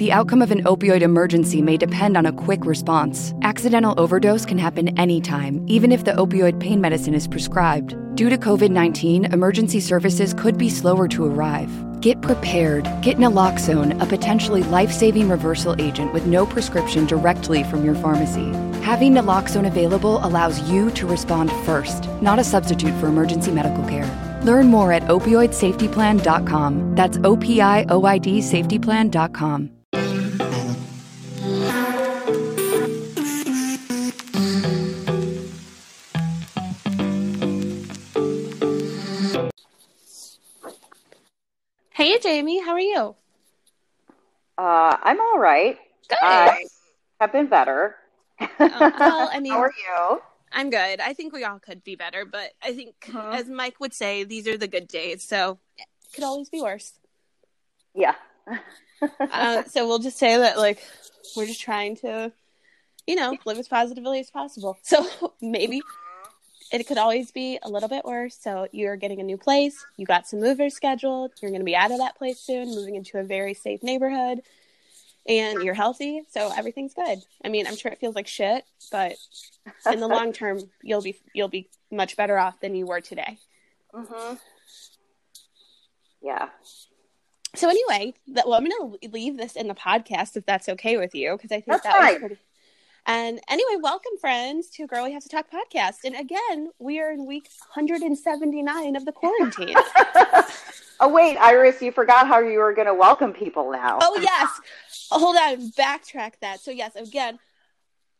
The outcome of an opioid emergency may depend on a quick response. Accidental overdose can happen anytime, even if the opioid pain medicine is prescribed. Due to COVID 19, emergency services could be slower to arrive. Get prepared. Get naloxone, a potentially life saving reversal agent with no prescription directly from your pharmacy. Having naloxone available allows you to respond first, not a substitute for emergency medical care. Learn more at opioidsafetyplan.com. That's O P I O I D safetyplan.com. Hey, Jamie, how are you? Uh, I'm all right. Good. I have been better. Uh, well, I mean, How are you? I'm good. I think we all could be better, but I think, Mhm. as Mike would say, these are the good days. So it could always be worse. Yeah. uh, so we'll just say that, like, we're just trying to, you know, live as positively as possible. So maybe it could always be a little bit worse. So you're getting a new place. You got some movers scheduled. You're going to be out of that place soon, moving into a very safe neighborhood. And you're healthy, so everything's good. I mean, I'm sure it feels like shit, but in the long term, you'll be you'll be much better off than you were today. hmm Yeah. So anyway, that, well, I'm going to leave this in the podcast if that's okay with you, because I think That's that was pretty. And anyway, welcome friends to Girl We Have to Talk podcast. And again, we are in week 179 of the quarantine. oh wait, Iris, you forgot how you were going to welcome people now. oh yes, hold on, backtrack that. So yes, again,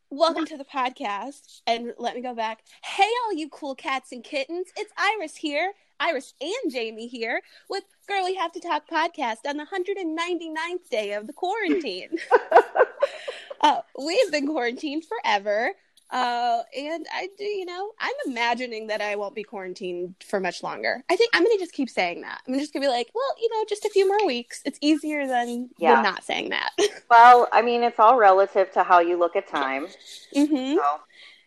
welcome to the podcast. And let me go back. Hey, all you cool cats and kittens, it's Iris here. Iris and Jamie here with Girl We Have to Talk podcast on the 199th day of the quarantine. uh, we've been quarantined forever. Uh, and I do, you know, I'm imagining that I won't be quarantined for much longer. I think I'm going to just keep saying that. I'm just going to be like, well, you know, just a few more weeks. It's easier than, Yeah. than not saying that. Well, I mean, it's all relative to how you look at time. hmm So,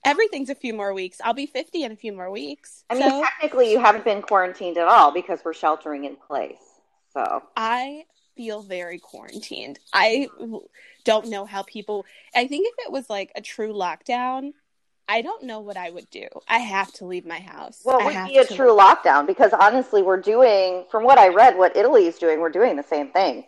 Everything's a few more weeks. I'll be 50 in a few more weeks. I mean, so technically, you haven't been quarantined at all because we're sheltering in place. So, I feel very quarantined. I don't know how people, I think if it was like a true lockdown, I don't know what I would do. I have to leave my house. well, it would be a true lockdown because honestly, we're doing, from what I read, what Italy is doing, we're doing the same thing.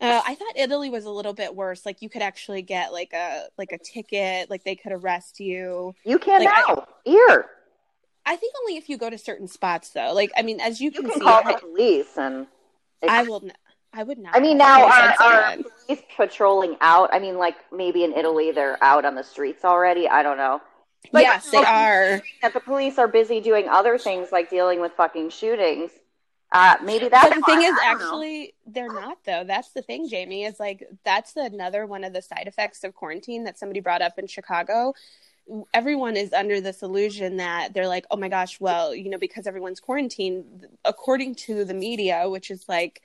Uh, I thought Italy was a little bit worse. Like you could actually get like a like a ticket. Like they could arrest you. You can Like, I- now. Here. I think only if you go to certain spots though. Like I mean, as you You can, can see, call I, the police and. I will. I would not. I mean, now are, police are police patrolling out? I mean, like maybe in Italy they're out on the streets already. I don't know. But yes, they are. That the police are busy doing other things like dealing with fucking shootings. Uh, maybe that's. But the thing is, don't know. actually, they're not though. That's the thing, Jamie. Is like that's another one of the side effects of quarantine that somebody brought up in Chicago. Everyone is under this illusion that they're like, oh my gosh, well, you know, because everyone's quarantined, according to the media, which is like,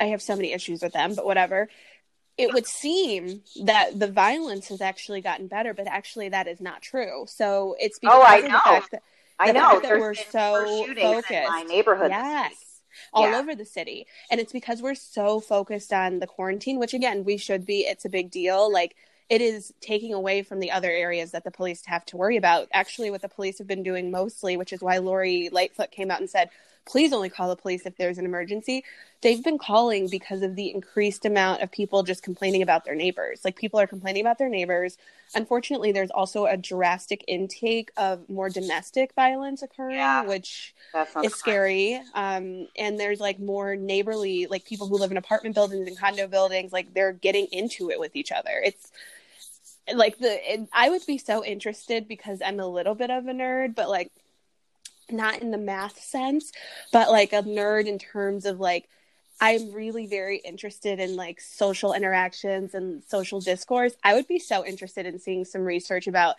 I have so many issues with them, but whatever. It would seem that the violence has actually gotten better, but actually that is not true. So it's oh, because Oh, I of the know. fact that I know fact that we're so shootings in focused. my neighborhood. Yes. All Yeah. over the city. And it's because we're so focused on the quarantine, which again, we should be. It's a big deal. Like it is taking away from the other areas that the police have to worry about. Actually, what the police have been doing mostly, which is why Lori Lightfoot came out and said, please only call the police if there's an emergency. They've been calling because of the increased amount of people just complaining about their neighbors. Like people are complaining about their neighbors. Unfortunately, there's also a drastic intake of more domestic violence occurring, Yeah. which is scary. Um, and there's like more neighborly, like people who live in apartment buildings and condo buildings, like they're getting into it with each other. It's like the, and I would be so interested because I'm a little bit of a nerd, but like not in the math sense, but like a nerd in terms of like, I'm really very interested in like social interactions and social discourse. I would be so interested in seeing some research about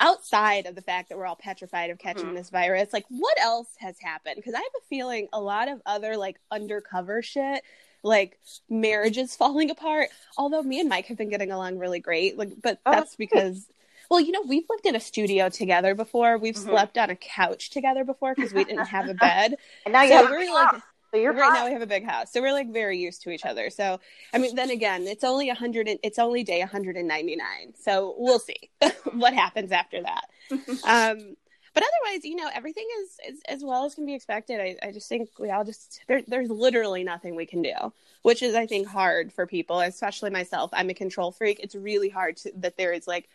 outside of the fact that we're all petrified of catching Mhm. this virus, like what else has happened? Because I have a feeling a lot of other like undercover shit, like marriages falling apart. Although me and Mike have been getting along really great, like, but Oh, that's because. Well, you know, we've lived in a studio together before. We've Mhm. slept on a couch together before because we didn't have a bed. And now you So have we're a like. So you're right fine. now we have a big house, so we're like very used to each other. So I mean, then again, it's only a hundred. It's only day 199. So we'll see what happens after that. um, but otherwise, you know, everything is, is as well as can be expected. I, I just think we all just there, there's literally nothing we can do, which is I think hard for people, especially myself. I'm a control freak. It's really hard to, that there is like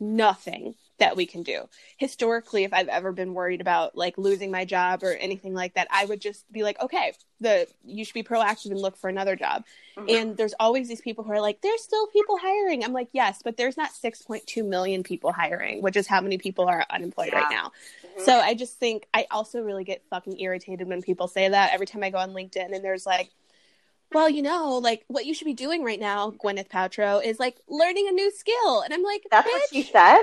nothing that we can do. Historically, if I've ever been worried about like losing my job or anything like that, I would just be like, okay, the you should be proactive and look for another job. Mhm. And there's always these people who are like, there's still people hiring. I'm like, yes, but there's not 6.2 million people hiring, which is how many people are unemployed right now. Mhm. So I just think I also really get fucking irritated when people say that every time I go on LinkedIn and there's like, well, you know, like what you should be doing right now, Gwyneth Paltrow, is like learning a new skill. And I'm like, That's bitch, what she said.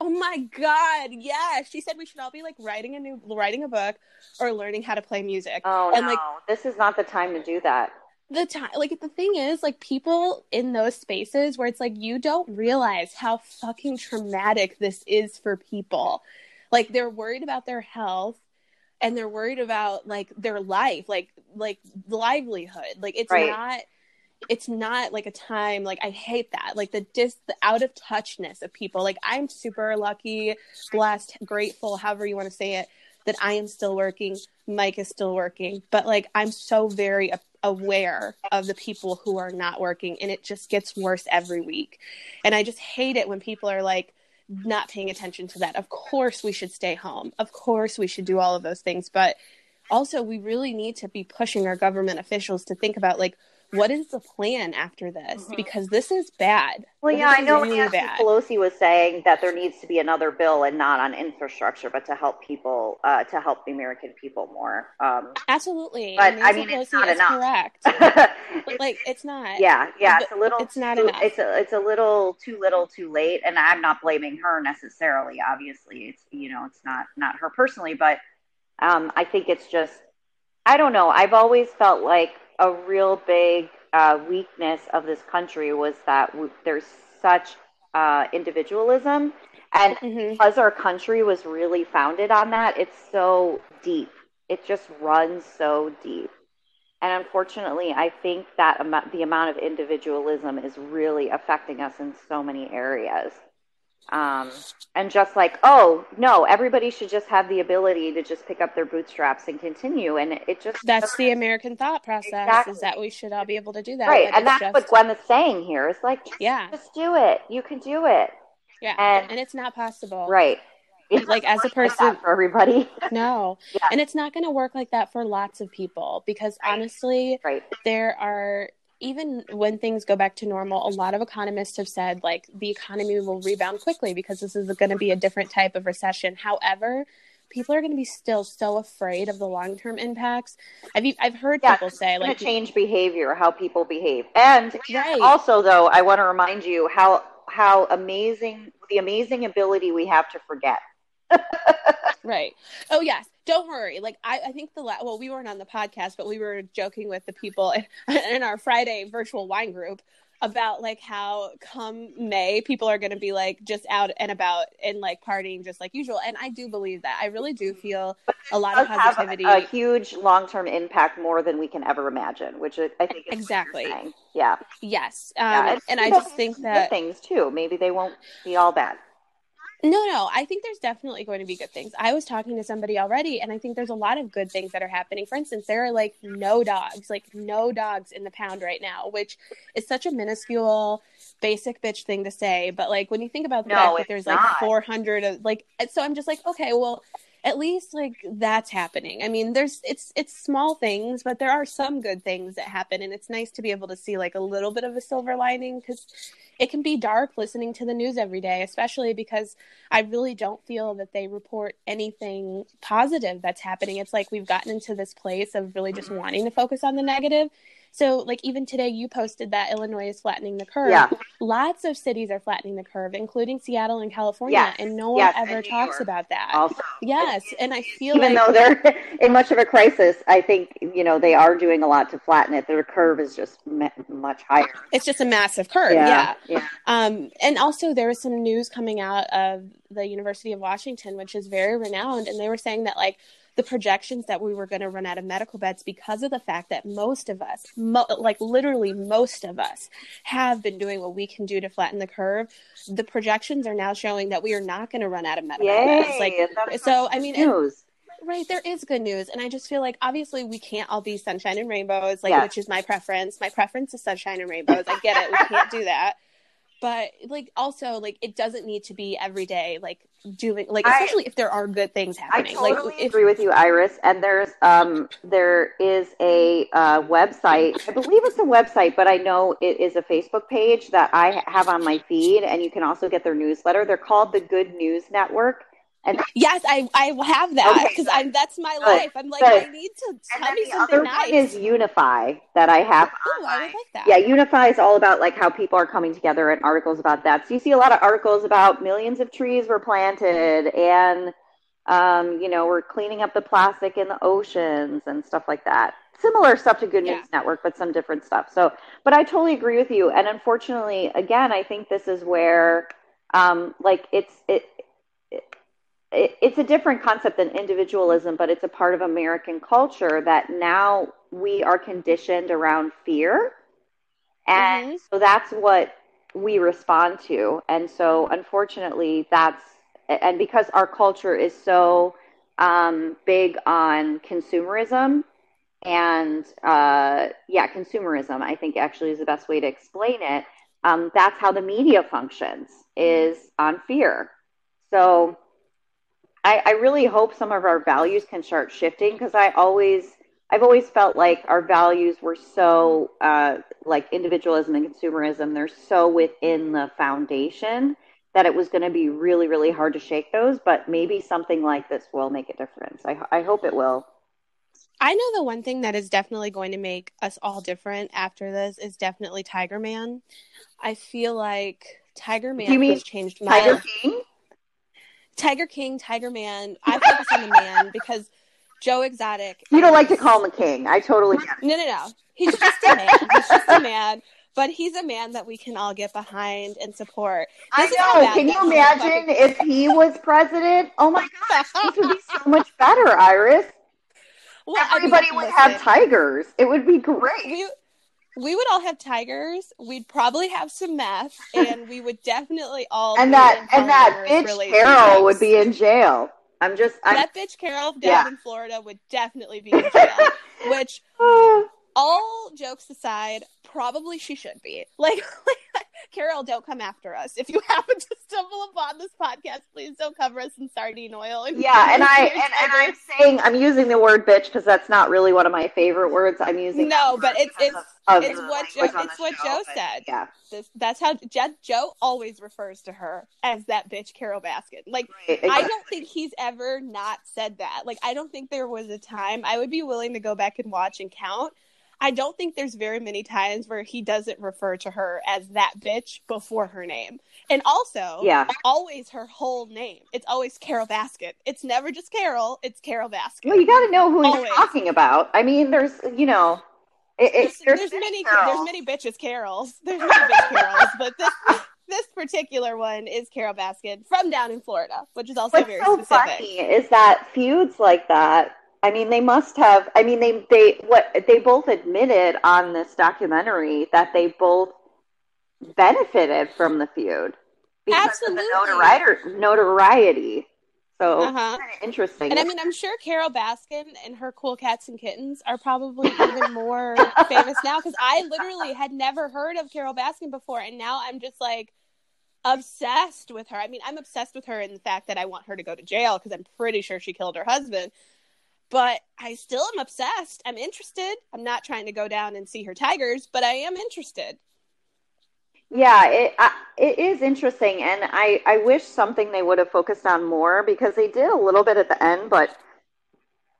oh my god, yeah. She said we should all be like writing a new, writing a book, or learning how to play music. Oh And, no, like, this is not the time to do that. the time like the thing is like people in those spaces where it's like you don't realize how fucking traumatic this is for people like they're worried about their health and they're worried about like their life like like livelihood. Like it's Right. not it's not like a time like i hate that. Like the dis the out of touchness of people. Like i'm super lucky blessed grateful however you want to say it that i am still working mike is still working. But like i'm so very a- aware of the people who are not working and it just gets worse every week. And i just hate it when people are like not paying attention to that. Of course we should stay home. Of course we should do all of those things. But also we really need to be pushing our government officials to think about like what is the plan after this Mhm. because this is bad Well, This yeah, I know really Nancy bad. Pelosi was saying that there needs to be another bill and not on infrastructure, but to help people, uh, to help the American people more. Um, absolutely But, And I Nancy mean, it's not enough. correct it's- like it's not yeah, yeah, it's a little. it's not too, enough. It's a, it's a little too little, too late, and I'm not blaming her necessarily. Obviously, it's you know, it's not not her personally, but um, I think it's just I don't know. I've always felt like a real big uh, weakness of this country was that w- there's such uh, individualism, and Mhm. because our country was really founded on that, it's so deep. It just runs so deep. And unfortunately, I think that the amount of individualism is really affecting us in so many areas. Um, and just like, oh, no, everybody should just have the ability to just pick up their bootstraps and continue. And it just that's the american thought process Exactly. is that we should all be able to do that right. And that's what just- Gwen is saying here. It's like, just, yeah just do it. You can do it. yeah and- and it's not possible Right. Like, as a person- for everybody. No. Yeah. And it's not going to work like that for lots of people because Right. honestly, right. there are even when things go back to normal, a lot of economists have said like the economy will rebound quickly because this is going to be a different type of recession. However, people are going to be still so afraid of the long-term impacts. I've I've heard Yeah, people say like change behavior, how people behave. And right. also, though, I want to remind you how how amazing the amazing ability we have to forget. Right. Oh yes. Don't worry. Like I, I think the la- well, we weren't on the podcast, but we were joking with the people in, in our Friday virtual wine group about like how come May people are going to be like just out and about and like partying just like usual. And I do believe that. I really do feel a lot of positivity. a, huge long term impact more than we can ever imagine, which I think is what you're Exactly. Yeah. yes. Um, yeah. and, And I just think that things too. Maybe they won't be all bad. No, no, I think there's definitely going to be good things. I was talking to somebody already, and I think there's a lot of good things that are happening. For instance, there are like no dogs, like no dogs in the pound right now, which is such a minuscule, basic bitch thing to say. But like when you think about the No, fact that there's like 400 of like, so I'm just like, okay, well, at least like that's happening. I mean, there's it's it's small things, but there are some good things that happen, and it's nice to be able to see like a little bit of a silver lining because it can be dark listening to the news every day, especially because I really don't feel that they report anything positive that's happening. It's like we've gotten into this place of really just wanting to focus on the negative. So, like, even today, you posted that Illinois is flattening the curve. Yeah. Lots of cities are flattening the curve, including Seattle and California, Yes. and no one Yes, ever talks about that. Also, yes, and I feel even like though they're in much of a crisis, I think you know they are doing a lot to flatten it. Their curve is just much higher. it's just a massive curve. yeah. yeah. Um, and also, there was some news coming out of the University of Washington, which is very renowned, and they were saying that like the projections that we were going to run out of medical beds because of the fact that most of us, mo- like literally most of us, have been doing what we can do to flatten the curve. The projections are now showing that we are not going to run out of medical Yay, beds. Like, so I mean, and- Right, there is good news, and I just feel like obviously we can't all be sunshine and rainbows, like Yeah. which is my preference. My preference is sunshine and rainbows. I get it, we can't do that, but like also like it doesn't need to be every day, like doing like I- especially if there are good things I happening. totally like if agree with you, Iris. And there's um there is a uh, website. I believe it's a website, but I know it is a Facebook page that I have on my feed, and you can also get their newsletter. They're called the Good News Network, and yes, I I have that because good. I'm that's my Good, life. I'm like good. I need to and tell me the something other nice. is Unify that I have. Oh, I would like that. Yeah, Unify is all about like how people are coming together and articles about that. So you see a lot of articles about millions of trees were planted and um, you know, we're cleaning up the plastic in the oceans and stuff like that. Similar stuff to Good News Yeah. Network, but some different stuff. So, but I totally agree with you. And unfortunately, again, I think this is where, um, like, it's it, it, it it's a different concept than individualism, but it's a part of American culture that now we are conditioned around fear, and Mhm. so that's what we respond to. And so, unfortunately, that's and because our culture is so um, big on consumerism and uh, yeah, consumerism, I think actually is the best way to explain it. Um, that's how the media functions is on fear. So I, I really hope some of our values can start shifting because I always I've always felt like our values were so uh, like individualism and consumerism. They're so within the foundation that it was going to be really really hard to shake those. But maybe something like this will make a difference. I I hope it will. I know the one thing that is definitely going to make us all different after this is definitely Tiger Man. I feel like Tiger Man you mean has changed my Tiger King. Tiger King, Tiger Man. I focus on the man because Joe Exotic. You don't like to call him a king. I totally get it. No, no, no. He's just a man. He's just a man. But he's a man that we can all get behind and support. I This is how know. Can you imagine if he was president? Oh my gosh, things would be so much better, Iris. Well, I mean, Everybody would have tigers. It would be great. we we would all have tigers. We'd probably have some meth, and we would definitely all And that and that bitch. Carol would be in jail. I'm just I'm that bitch Carol down Yeah. in Florida would definitely be in jail. which, oh. All jokes aside, probably she should be. Like, Carol, don't come after us. If you happen to stumble upon this podcast, please don't cover us in sardine oil. And yeah, and I and, and I'm saying I'm using the word bitch because that's not really one of my favorite words. I'm using No, but it's- it's- of- it's what Joe- it's what show, Joe said. Yeah, this, that's how Jed, Joe always refers to her as that bitch Carole Baskin. Like, right, I don't think he's ever not said that. Like, I don't think there was a time I would be willing to go back and watch and count. I don't think there's very many times where he doesn't refer to her as that bitch before her name. And also, Yeah, always her whole name. It's always Carole Baskin. It's never just Carol, it's Carole Baskin. well, you got to know who Always. you're talking about. I mean, there's you know, it, it, there's, there's, there's many Carol. there's many bitches Carols. There's many bitch Carols, but this this particular one is Carole Baskin from down in Florida, which is also What's very so specific. funny is that feuds like that. I mean, they must have. I mean, they they what they both admitted on this documentary that they both benefited from the feud because Absolutely. of the notoriety. notoriety. So Uh-huh. interesting. And I mean, I'm sure Carole Baskin and her cool cats and kittens are probably even more famous now because I literally had never heard of Carole Baskin before, and now I'm just like obsessed with her. I mean, I'm obsessed with her in the fact that I want her to go to jail because I'm pretty sure she killed her husband. But I still am obsessed. I'm interested. I'm not trying to go down and see her tigers, but I am interested. Yeah, it I, it is interesting, and I I wish something they would have focused on more because they did a little bit at the end, but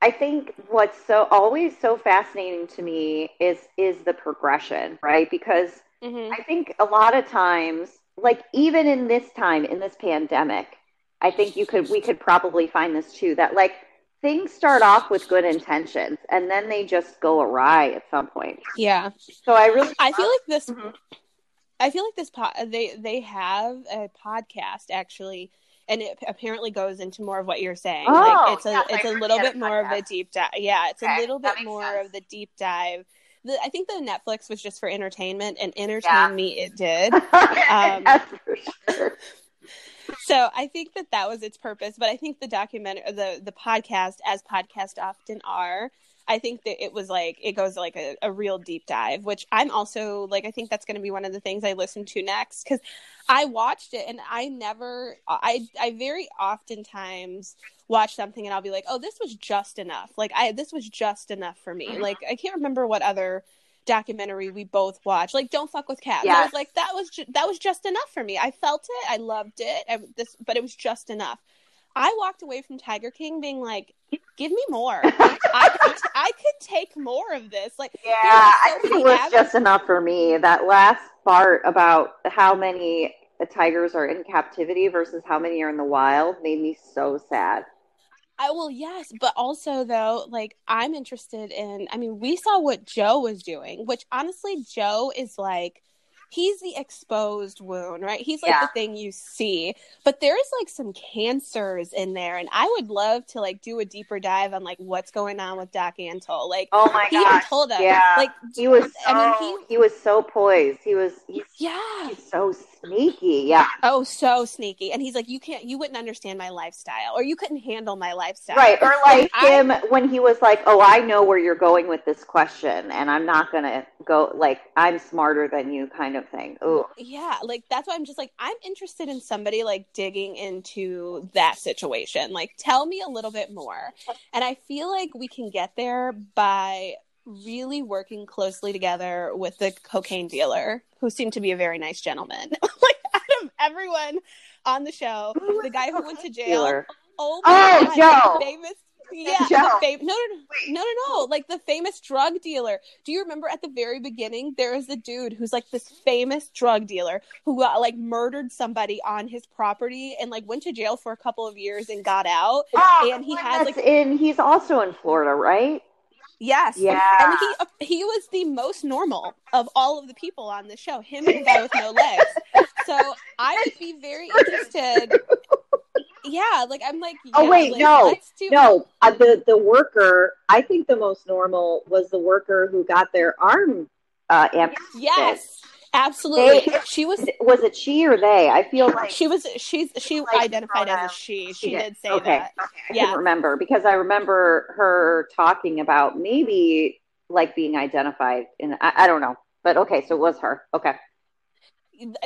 I think what's so always so fascinating to me is is the progression, right? Because hmm I think a lot of times, like even in this time in this pandemic, I think you could we could probably find this too that like things start off with good intentions and then they just go awry at some point. Yeah. So I really I feel like this. Mhm. I feel like this pod. They they have a podcast actually, and it apparently goes into more of what you're saying. Oh, like it's a yes, it's I a little bit more of a deep dive. Yeah, it's Okay, a little bit more sense. of the deep dive. The, I think the Netflix was just for entertainment, and entertain Yeah. me it did. Um, yes, for sure. So I think that that was its purpose. But I think the document, the the podcast, as podcasts often are, I think that it was like it goes like a, a real deep dive. Which I'm also like, I think that's going to be one of the things I listen to next because I watched it and I never, I I very oftentimes watch something and I'll be like, oh, this was just enough. Like I this was just enough for me. Mm-hmm. Like I can't remember what other documentary we both watched. Like don't fuck with cats. I was like that was ju- that was just enough for me. I felt it. I loved it. I, this but it was just enough. I walked away from tiger king being like give me more. I could i could take more of this. Like Yeah, I think it was just enough for me. That last part about how many uh, tigers are in captivity versus how many are in the wild made me so sad. I will, yes, but also though, like I'm interested in. I mean, we saw what Joe was doing, which honestly, Joe is like he's the exposed wound, right? He's like Yeah. the thing you see, but there is like some cancers in there, and I would love to like do a deeper dive on like what's going on with Doc Antle. Like Oh my he even told us, yeah. like He was so I mean, he, was so poised. He was he's, yeah, he's so sneaky. Yeah. oh, so sneaky, and he's like, you can't, you wouldn't understand my lifestyle, or you couldn't handle my lifestyle, Right. Or like I- him when he was like, "Oh, I know where you're going with this question and I'm not going to go like I'm smarter than you kind of thing." Ooh. yeah like that's why i'm just like i'm interested in somebody like digging into that situation like tell me a little bit more and i feel like we can get there by really working closely together with the cocaine dealer who seemed to be a very nice gentleman like out of everyone on the show the guy who went to jail Dealer. oh, Oh, God, Joe. famous yeah Joe. the fam- no no no no no no like the famous drug dealer do you remember at the very beginning there is a dude who's like this famous drug dealer who uh, like murdered somebody on his property and like went to jail for a couple of years and got out Oh, And he has, like- in he's also in Florida, right? Yes Yeah. and he he was the most normal of all of the people on the show him and the guy with no legs so i would be very interested yeah like i'm like Oh, wait, like, no, No, uh, the the worker. I think the most normal was the worker who got their arm uh, amputated. yes absolutely They- she was Was it she or they? I feel like she was she's she Like identified as a she she did. did say Okay. that I Yeah. couldn't remember because I remember her talking about maybe like being identified and I, I don't know, but okay, so it was her. Okay.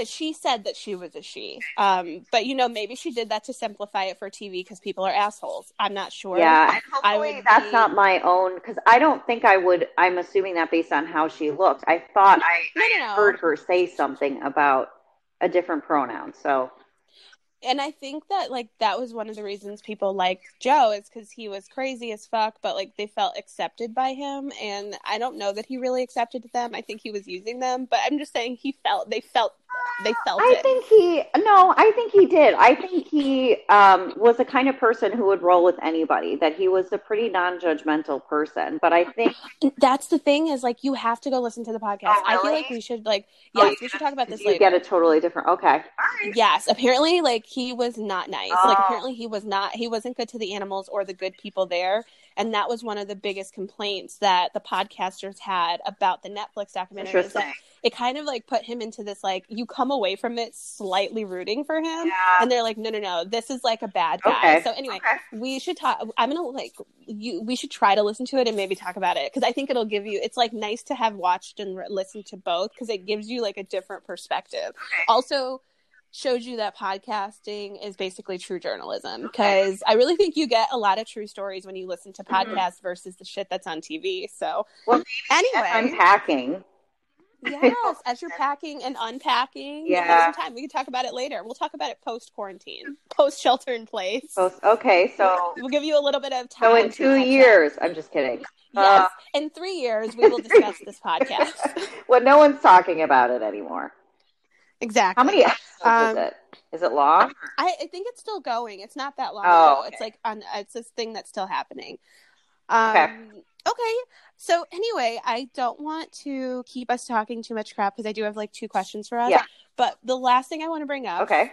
She said that she was a she. Um but you know maybe she did that to simplify it for tv because people are assholes. I'm not sure. Yeah, hopefully that's be- not my own because I don't think I would. I'm assuming that based on how she looked, I thought I, No, no, I heard her say something about a different pronoun. So. And i think that like that was one of the reasons people liked joe is because he was crazy as fuck but like they felt accepted by him and i don't know that he really accepted them. I think he was using them but i'm just saying he felt they felt they felt I it think he no, I think he did. I think he um, was the kind of person who would roll with anybody. That he was a pretty non-judgmental person. But I think that's the thing is like you have to go listen to the podcast Oh, i feel like we should like Oh, yes we should talk about this you later get a totally different. Okay, Yes, apparently, like he was not nice. Like Oh. apparently, he was not. He wasn't good to the animals or the good people there, and that was one of the biggest complaints that the podcasters had about the Netflix documentary. Is that it kind of like put him into this like you come away from it slightly rooting for him, Yeah. and they're like, no, no, no, this is like a bad guy. Okay. So anyway, Okay. we should talk. I'm gonna like you. We should try to listen to it and maybe talk about it because I think it'll give you. It's like nice to have watched and re- listened to both because it gives you like a different perspective. Also shows you that podcasting is basically true journalism because I really think you get a lot of true stories when you listen to Mhm. podcasts versus the shit that's on TV. So Well, anyway, I'm packing. yes, as you're packing and unpacking, Yeah. some time we can talk about it later. We'll talk about it post quarantine, post shelter in place. So, okay, so We'll give you a little bit of time. so in two catch up. years, I'm just kidding. Yes, Uh, in three years we will discuss this podcast. well, no one's talking about it anymore. Exactly. How many episodes Um, is it? Is it long? I, I think it's still going. It's not that long Oh, okay. It's like on. It's this thing that's still happening. Um, Okay. okay. So anyway, I don't want to keep us talking too much crap because I do have like two questions for us. Yeah. But the last thing I want to bring up Okay.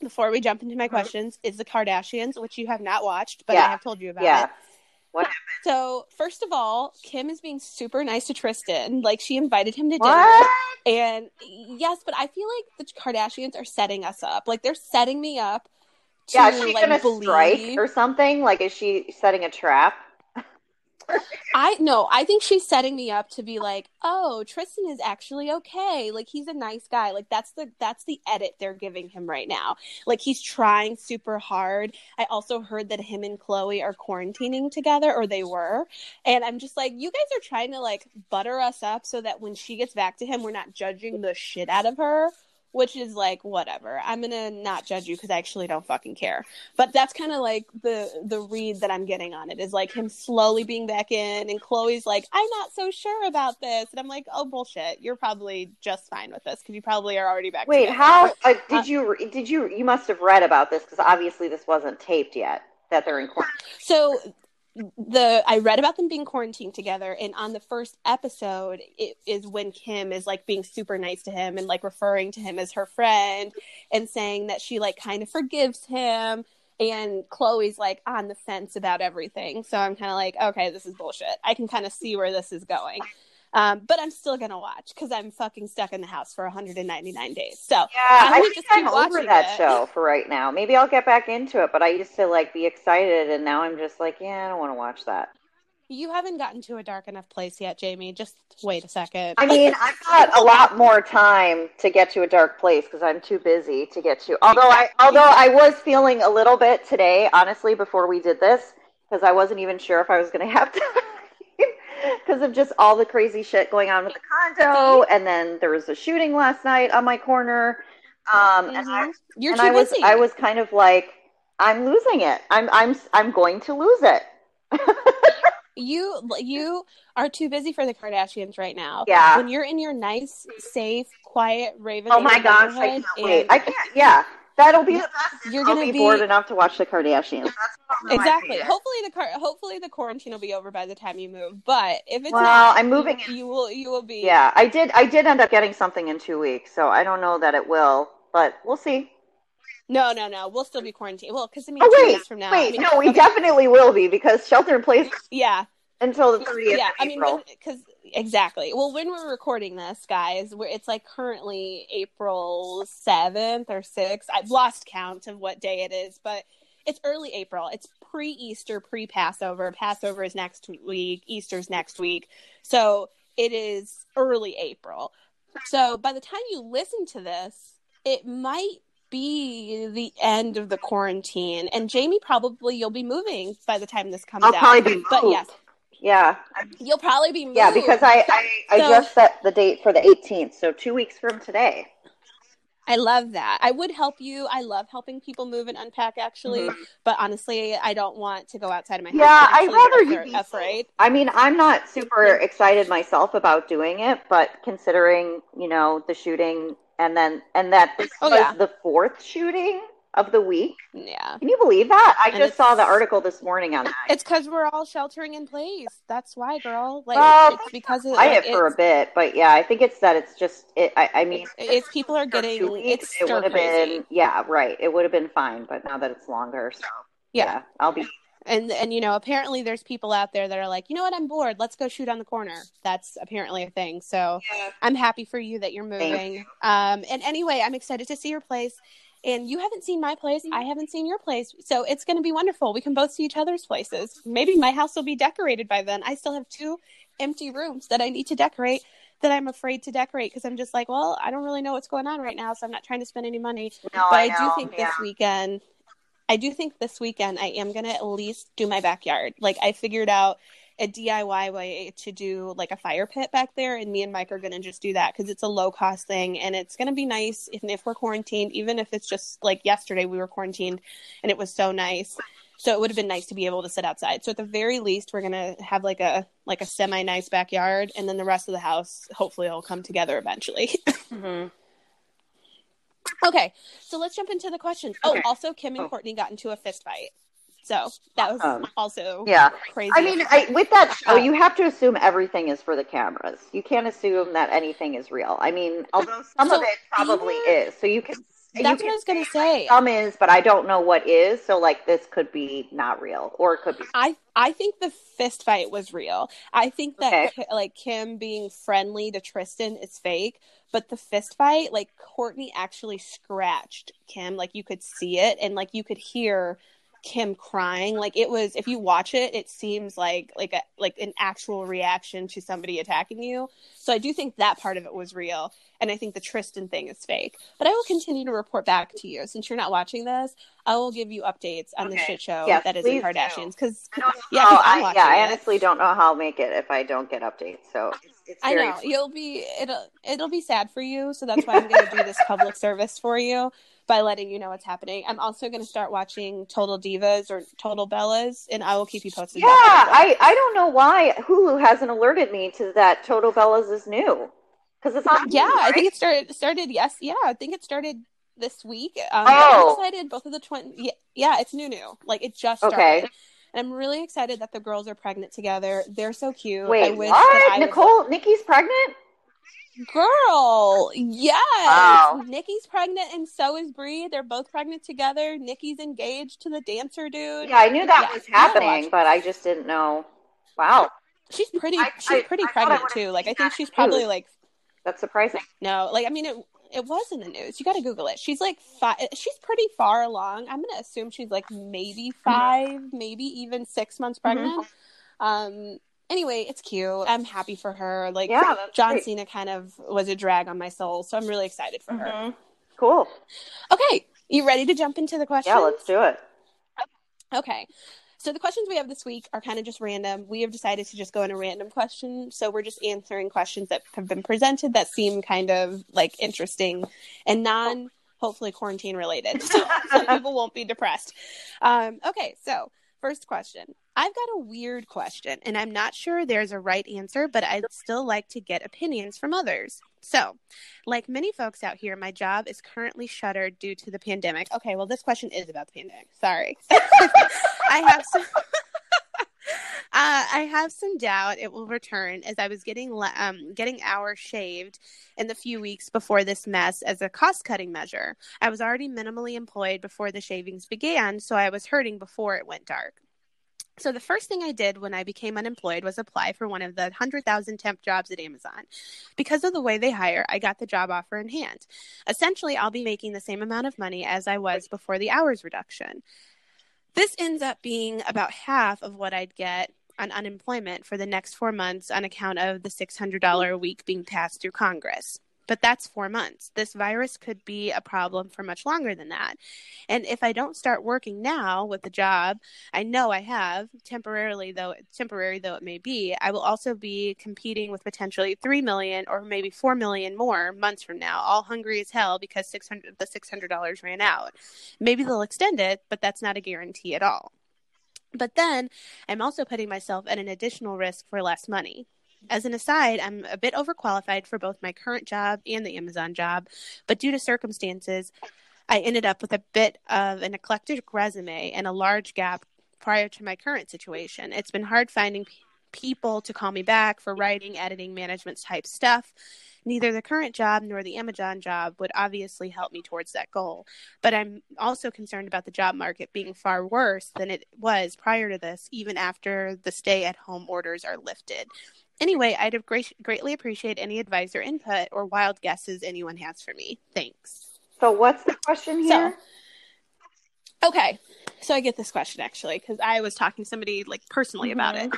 before we jump into my Mhm. questions, is the Kardashians, which you have not watched, but I have told you about Yeah. it. What So, first of all, Kim is being super nice to Tristan. Like, she invited him to dinner. And yes, but I feel like the Kardashians are setting us up. Like, they're setting me up to, Yeah, is she like, gonna believe. strike or something? Like, is she setting a trap? I no, I think she's setting me up to be like, oh, Tristan is actually okay. Like he's a nice guy. Like that's the that's the edit they're giving him right now. Like he's trying super hard. I also heard that him and Khloe are quarantining together, or they were. And I'm just like, you guys are trying to like butter us up so that when she gets back to him, we're not judging the shit out of her. Which is like whatever. I'm gonna not judge you because I actually don't fucking care. But that's kind of like the the read that I'm getting on it is like him slowly being back in, and Khloe's like, I'm not so sure about this, and I'm like, oh bullshit, you're probably just fine with this because you probably are already back. Wait, together. how uh, did Uh, you did you you must have read about this because obviously this wasn't taped yet that they're in quarantine. So the I read about them being quarantined together, and on the first episode, it is when Kim is like being super nice to him and like referring to him as her friend and saying that she like kind of forgives him. And Khloe's like on the fence about everything. So I'm kind of like, okay, this is bullshit. I can kind of see where this is going. Um, but I'm still going to watch because I'm fucking stuck in the house for 199 days. So Yeah, I, I think just I'm over that it. show for right now. Maybe I'll get back into it, but I used to like be excited, and now I'm just like, yeah, I don't want to watch that. you haven't gotten to a dark enough place yet, Jamie. Just wait a second. I mean, I've got a lot more time to get to a dark place because I'm too busy to get to. Although I, although I was feeling a little bit today, honestly, before we did this, because I wasn't even sure if I was going to have time because of just all the crazy shit going on with the condo, and then there was a shooting last night on my corner, um, and I, Mhm. You're and too I was, busy. I was kind of like, I'm losing it. I'm, I'm, I'm going to lose it. You you are too busy for the Kardashians right now. Yeah. When you're in your nice, safe, quiet Raven. Oh my gosh, I can't wait. I can't. Yeah, that'll be the best. You're I'll gonna be, be- bored enough to watch the Kardashians. That's what I'm Exactly. Hopefully the car. Hopefully the quarantine will be over by the time you move. But if it's Well, not, I'm moving You, in- you will. You will be. Yeah, I did. I did end up getting something in two weeks, so I don't know that it will, but we'll see. No, no, no. We'll still be quarantined. Well, because I mean, Oh two wait, weeks from now. wait, I mean, no, we okay, definitely will be because shelter in place Yeah. until the 30th yeah of i mean because exactly. Well when we're recording this guys we're, it's like currently april 7th or 6th i've lost count of what day it is but it's early april. It's pre-easter pre-passover. Passover is next week. Easter's next week. So it is early april. So by the time you listen to this it might be the end of the quarantine. And jamie probably you'll be moving by the time this comes I'll out. probably be but moved. yes Yeah, You'll probably be moved. yeah, because I I, I So- just set the date for the 18th, so two weeks from today. I love that. I would help you. I love helping people move and unpack actually, but honestly, I don't want to go outside of my house. Mm-hmm. Yeah, I'd rather you be afraid. I mean, I'm not super excited myself about doing it, but considering, you know, the shooting and then and that this Oh, was yeah. the fourth shooting of the week. Yeah. Can you believe that? I And just saw the article this morning on that. It's because we're all sheltering in place. That's why, girl. Like Well, it's because of quiet like, for a bit, but yeah, I think it's that it's just it. I, I mean, it's people are getting weeks, it's it would have been yeah, right. It would have been fine, but now that it's longer, so Yeah. yeah, I'll be And and you know, apparently there's people out there that are like, you know what, I'm bored. Let's go shoot on the corner. That's apparently a thing. So I'm happy for you that you're moving. Um, and anyway, I'm excited to see your place. And you haven't seen my place. I mm. haven't seen your place. So it's going to be wonderful. We can both see each other's places. Maybe my house will be decorated by then. I still have two empty rooms that I need to decorate that I'm afraid to decorate because I'm just like, well, I don't really know what's going on right now. So I'm not trying to spend any money. no, but I, I, do think yeah. this weekend, I do think this weekend I am going to at least do my backyard. Like I figured out a DIY way to do like a fire pit back there, and me and Mike are gonna just do that because it's a low cost thing, and it's gonna be nice. If if we're quarantined, even if it's just like yesterday we were quarantined, and it was so nice. So it would have been nice to be able to sit outside. So at the very least, we're gonna have like a like a semi nice backyard, and then the rest of the house hopefully will come together eventually. Mhm. okay, so let's jump into the questions. Oh, Okay. also Kim and Oh. Kourtney got into a fist fight. So that was Um, also Yeah, crazy. I mean, I, with that show, Uh, you have to assume everything is for the cameras. You can't assume that anything is real. I mean, although some So of it probably even- is, so you can That's what I was gonna say. Some is, but I don't know what is. So like this could be not real, or it could be. I I think the fist fight was real. I think that Okay. Like Kim being friendly to Tristan is fake, but the fist fight, like Kourtney actually scratched Kim, like you could see it, and like you could hear Kim crying. Like it was, if you watch it, it seems like like a like an actual reaction to somebody attacking you. So I do think that part of it was real, and I think the Tristan thing is fake. But I will continue to report back to you since you're not watching this. I will give you updates on the shit show that is in please. Kardashians because I don't know yeah, how 'cause I'm I, yeah, I it. honestly don't know how I'll make it if I don't get updates. So it's, it's I know you'll be it'll it'll be sad for you, so that's why I'm going to do this public service for you by letting you know what's happening. I'm also going to start watching Total Divas or Total Bellas, and I will keep you posted. Yeah, about that as well. I, I don't know why Hulu hasn't alerted me to that Total Bellas is new because it's on. yeah, Hulu, I think it started started yes, yeah, I think it started this week. Um, Oh. I'm excited. Both of the twin, yeah, yeah, it's new, new. Like it just started. Okay. And I'm really excited that the girls are pregnant together. They're so cute. I Wait, wish what? I Nicole, Nikki's pregnant? Girl, yes. Wow. Nikki's pregnant and so is Brie. They're both pregnant together. Nikki's engaged to the dancer dude. Yeah, I knew that Yeah, was happening, but I just didn't know. Wow, She's pretty I- she's I- pretty I pregnant too. Like I think she's probably like that's surprising. no, like I mean it it was in the news. You got to google it. She's like five she's pretty far along. I'm going to assume she's like maybe 5, maybe even 6 months pregnant. Um anyway, it's cute. I'm happy for her. Like Yeah, John great. Cena kind of was a drag on my soul, so I'm really excited for her. Mhm. Cool. Okay, you ready to jump into the questions? Yeah, let's do it. Okay. So the questions we have this week are kind of just random. We have decided to just go in a random question. So we're just answering questions that have been presented that seem kind of like interesting and non hopefully quarantine related. So, so people won't be depressed. Um, okay, so first question. I've got a weird question and I'm not sure there's a right answer, but I'd still like to get opinions from others. So, like many folks out here, my job is currently shuttered due to the pandemic. Okay, well, this question is about the pandemic. Sorry. I have some. Uh, I have some doubt it will return as I was getting um, getting hours shaved in the few weeks before this mess as a cost cutting measure. I was already minimally employed before the shavings began, so I was hurting before it went dark. So the first thing I did when I became unemployed was apply for one of the 100,000 temp jobs at Amazon. Because of the way they hire, I got the job offer in hand. Essentially, I'll be making the same amount of money as I was before the hours reduction. This ends up being about half of what I'd get on unemployment for the next four months on account of the $600 a week being passed through Congress. But that's four months. This virus could be a problem for much longer than that. And if I don't start working now with the job I know I have, temporarily though temporary though it may be, I will also be competing with potentially three million or maybe four million more months from now, all hungry as hell because six hundred the six hundred dollars ran out. Maybe they'll extend it, but that's not a guarantee at all. But then I'm also putting myself at an additional risk for less money. As an aside, I'm a bit overqualified for both my current job and the Amazon job, but due to circumstances, I ended up with a bit of an eclectic resume and a large gap prior to my current situation. It's been hard finding p- people to call me back for writing, editing, management type stuff. Neither the current job nor the Amazon job would obviously help me towards that goal. But I'm also concerned about the job market being far worse than it was prior to this, even after the stay at home orders are lifted. Anyway, I'd have great, greatly appreciate any advice or input or wild guesses anyone has for me. Thanks. So what's the question So, here? Okay, so I get this question actually because I was talking to somebody like personally about it.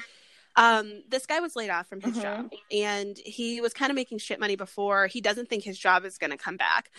Um, this guy was laid off from his Mhm. job, and he was kind of making shit money before. He doesn't think his job is going to come back.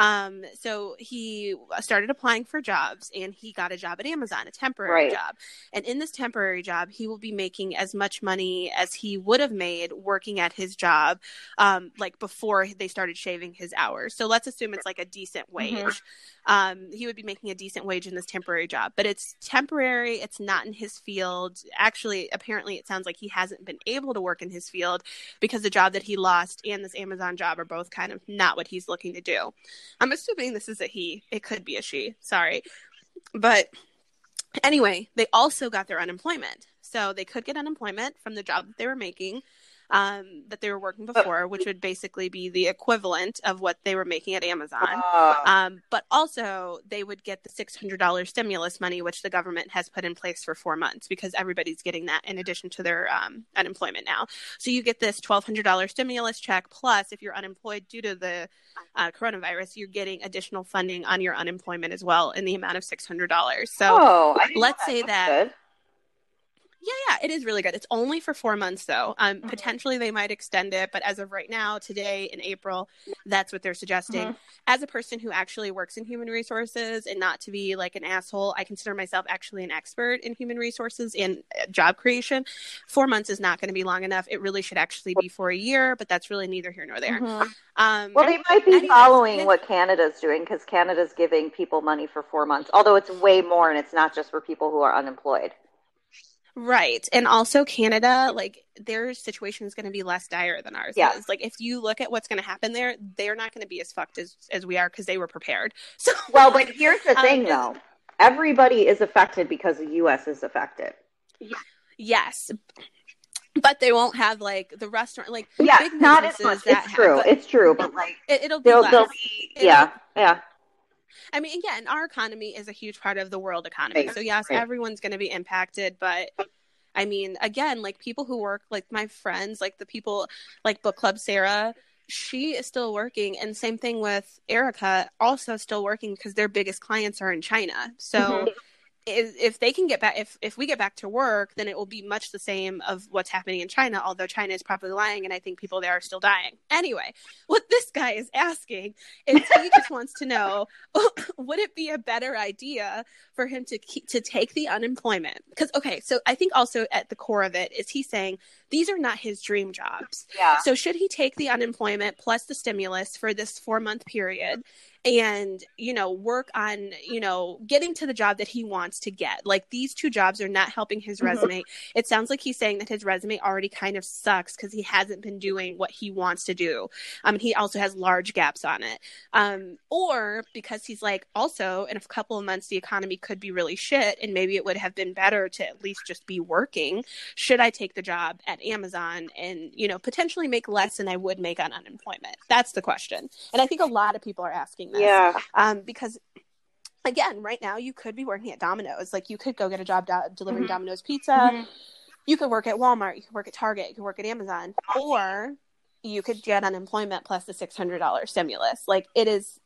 Um, so he started applying for jobs, and he got a job at Amazon, a temporary Right. job. And in this temporary job, he will be making as much money as he would have made working at his job, um, like before they started shaving his hours. So let's assume it's like a decent wage Mhm. um, he would be making a decent wage in this temporary job. But it's temporary. It's not in his field. Actually, apparently, it sounds like he hasn't been able to work in his field because the job that he lost and this Amazon job are both kind of not what he's looking to do. I'm assuming this is a he. It could be a she. Sorry. But anyway, they also got their unemployment. So they could get unemployment from the job that they were making. Um, that they were working before, which would basically be the equivalent of what they were making at Amazon. Uh, Um, but also, they would get the $600 stimulus money, which the government has put in place for four months because everybody's getting that in addition to their um, unemployment now. So you get this $1,200 stimulus check. Plus, if you're unemployed due to the uh, coronavirus, you're getting additional funding on your unemployment as well in the amount of $600. So oh, let's say That's that- good. Yeah, yeah, it is really good. It's only for four months, though. Um, Mhm. Potentially, they might extend it, but as of right now, today in April, that's what they're suggesting. Mhm. As a person who actually works in human resources, and not to be like an asshole, I consider myself actually an expert in human resources and uh, job creation. Four months is not going to be long enough. It really should actually be for a year, but that's really neither here nor there. Mhm. Um, Well, they might be anyways, following his- what Canada's doing because Canada's giving people money for four months, although it's way more and it's not just for people who are unemployed. Right. And also Canada, like their situation is going to be less dire than ours Yeah. is. Like if you look at what's going to happen there, they're not going to be as fucked as as we are because they were prepared. So Well, but here's the Um, thing, though. Everybody is affected because the U.S. is affected. yes. But they won't have like the restaurant like Yeah, big not as much. It's true. but It's true, but like it, it'll be they'll less. they'll be yeah yeah I mean, again, our economy is a huge part of the world economy. Right, So yes, right. everyone's going to be impacted, but I mean, again, like people who work, like my friends, like the people, like book club Sarah, she is still working, and same thing with Erica, also still working because their biggest clients are in China. So. Mhm. If, if they can get back, if if we get back to work, then it will be much the same of what's happening in China. Although China is probably lying, and I think people there are still dying. Anyway, what this guy is asking is he just wants to know would it be a better idea for him to keep, to take the unemployment because okay so i think also at the core of it is he saying these are not his dream jobs yeah. so should he take the unemployment plus the stimulus for this 4 month period and you know work on you know getting to the job that he wants to get. Like these two jobs are not helping his Mhm. resume. It sounds like he's saying that his resume already kind of sucks because he hasn't been doing what he wants to do. Um, he also has large gaps on it. Um, or because he's like also in a couple of months the economy could be really shit and maybe it would have been better to at least just be working. Should i take the job at amazon and you know potentially make less than i would make on unemployment? That's the question. And i think a lot of people are asking this. Yeah. um, because again right now you could be working at domino's. Like you could go get a job do- delivering Mhm. domino's pizza. Mhm. you could work at walmart. You could work at target. You could work at amazon. Or you could get unemployment plus the $600 stimulus. Like it is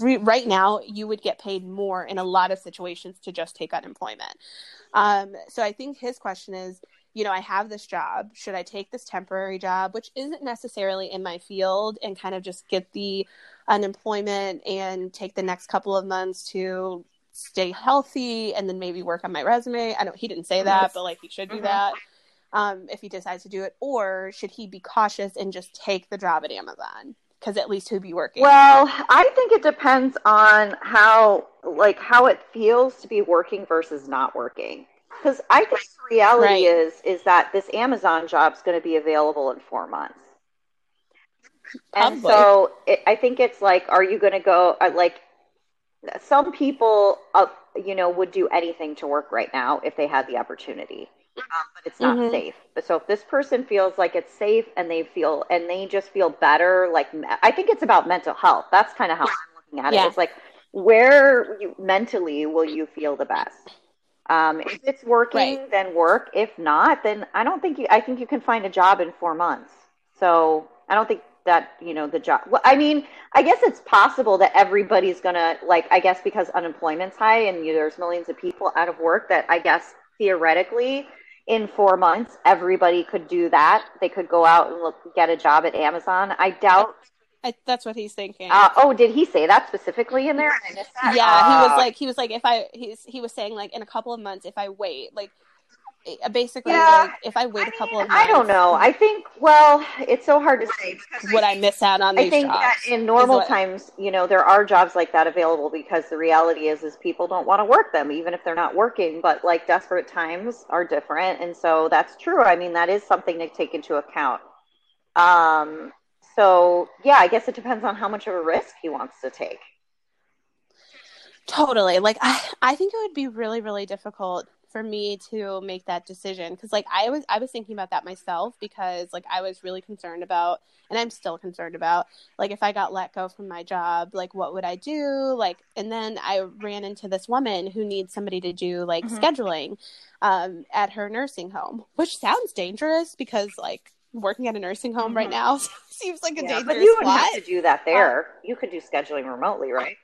re- right now you would get paid more in a lot of situations to just take unemployment. Um, so i think his question is you know i have this job. Should i take this temporary job? Which isn't necessarily in my field and kind of just get the unemployment and take the next couple of months to stay healthy and then maybe work on my resume i know he didn't say that but like he should do Mhm. that um, if he decides to do it or should he be cautious and just take the job at amazon because at least he'll be working Well, I think it depends on how like how it feels to be working versus not working. Because I think the reality Right. is is that this Amazon job's going to be available in four months. And so it, I think it's like, are you going to go uh, like some people, uh, you know, would do anything to work right now if they had the opportunity, um, but it's not Mhm. safe. But so if this person feels like it's safe and they feel and they just feel better, like I think it's about mental health. That's kind of how I'm looking at it. Yeah. It's like where you, mentally will you feel the best? Um, if it's working, Right. then work. If not, then I don't think you. I think you can find a job in four months. So I don't think that you know the job. Well, I mean, I guess it's possible that everybody's gonna like. I guess because unemployment's high and you, there's millions of people out of work. That I guess theoretically, in four months, everybody could do that. They could go out and look get a job at Amazon. I doubt. I, that's what he's thinking Uh, oh, did he say that specifically in there? I missed that. yeah he was Uh, like he was like if i he's he was saying like in a couple of months if i wait like basically Yeah. like if i wait a couple of months I don't know. I think. Well, it's so hard to say because would i miss out on these I think jobs that in normal what- times, you know, there are jobs like that available because the reality is, is people don't want to work them, even if they're not working. But like desperate times are different, and so that's true. I mean, that is something to take into account. Um, so yeah, I guess it depends on how much of a risk he wants to take. totally like I, I think it would be really really difficult for me to make that decision. Because like i was i was thinking about that myself because like i was really concerned about and i'm still concerned about like if i got let go from my job like what would i do? Like and then i ran into this woman who needs somebody to do like mm-hmm. scheduling um, at her nursing home which sounds dangerous because like working at a nursing home mm-hmm. right now seems like a yeah, dangerous but you wouldn't have to do that there. Um, you could do scheduling remotely right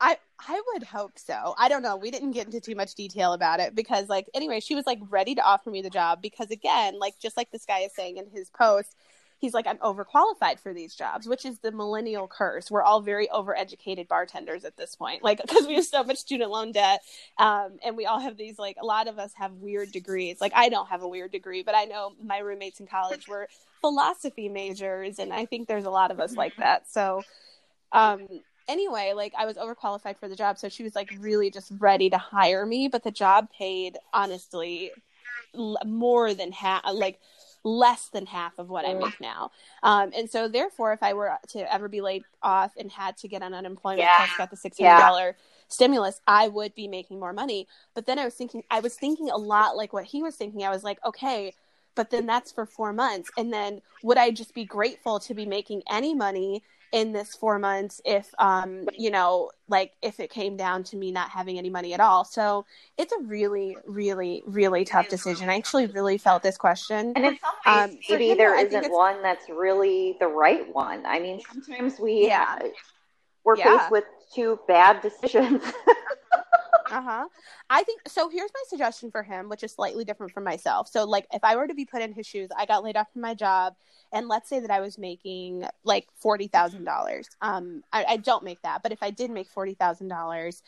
I I would hope so. I don't know. We didn't get into too much detail about it because like anyway, she was like ready to offer me the job because again, like just like this guy is saying in his post, he's like I'm overqualified for these jobs, which is the millennial curse. We're all very overeducated bartenders at this point. Like because we have so much student loan debt um and we all have these like a lot of us have weird degrees. Like I don't have a weird degree, but I know my roommates in college were philosophy majors and I think there's a lot of us like that. So um anyway, like I was overqualified for the job, so she was like really just ready to hire me. But the job paid honestly l- more than half, like less than half of what I make now. Um, and so therefore, if I were to ever be laid off and had to get on unemployment yeah. got the six hundred dollar yeah. stimulus, I would be making more money. But then I was thinking, I was thinking a lot like what he was thinking. I was like, okay. But then that's for four months. And then would I just be grateful to be making any money in this four months if um you know like if it came down to me not having any money at all. So it's a really really really tough decision. I actually really felt this question. And in some ways um, maybe him, there isn't one that's really the right one. I mean sometimes we yeah. we're yeah. faced with two bad decisions uh-huh. I think so here's my suggestion for him which is slightly different from myself. So like if i were to be put in his shoes i got laid off from my job and let's say that i was making like $40000 um I, I don't make that but if i did make $40000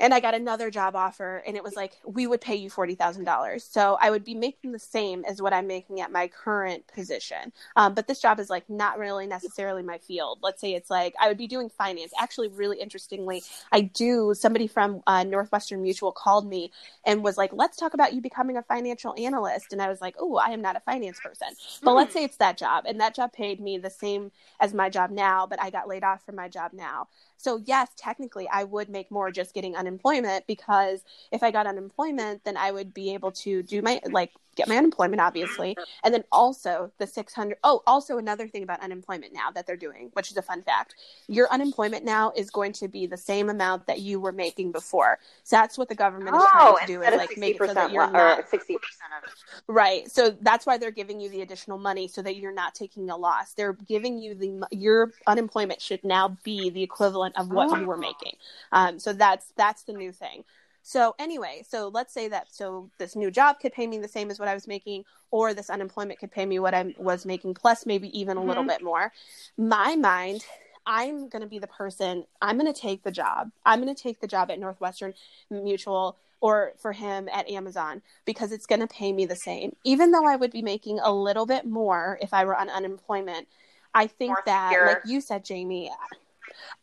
and I got another job offer, and it was like, we would pay you $40,000. So I would be making the same as what I'm making at my current position. Um, but this job is like not really necessarily my field. Let's say it's like I would be doing finance. Actually, really interestingly, I do. Somebody from uh, Northwestern Mutual called me and was like, let's talk about you becoming a financial analyst. And I was like, oh, I am not a finance person. But mm let's say it's that job, and that job paid me the same as my job now, but I got laid off from my job now. So, yes, technically, I would make more just getting unemployment because if I got unemployment, then I would be able to do my, like, get my unemployment, obviously. And then also the 600. Oh, also another thing about unemployment now that they're doing, which is a fun fact your unemployment now is going to be the same amount that you were making before. So that's what the government is oh, trying to do is like make it so that you're not 60% of it. Right. So that's why they're giving you the additional money so that you're not taking a loss. They're giving you the, your unemployment should now be the equivalent of what oh. you were making. Um, so that's, that's the new thing. So anyway, so let's say that so this new job could pay me the same as what I was making, or this unemployment could pay me what I was making plus maybe even mm-hmm. a little mm-hmm. bit more. My mind, I'm going to be the person. I'm going to take the job. I'm going to take the job at Northwestern Mutual or for him at Amazon because it's going to pay me the same, even though I would be making a little bit more if I were on unemployment. I think more that, secure. like you said, Jamie,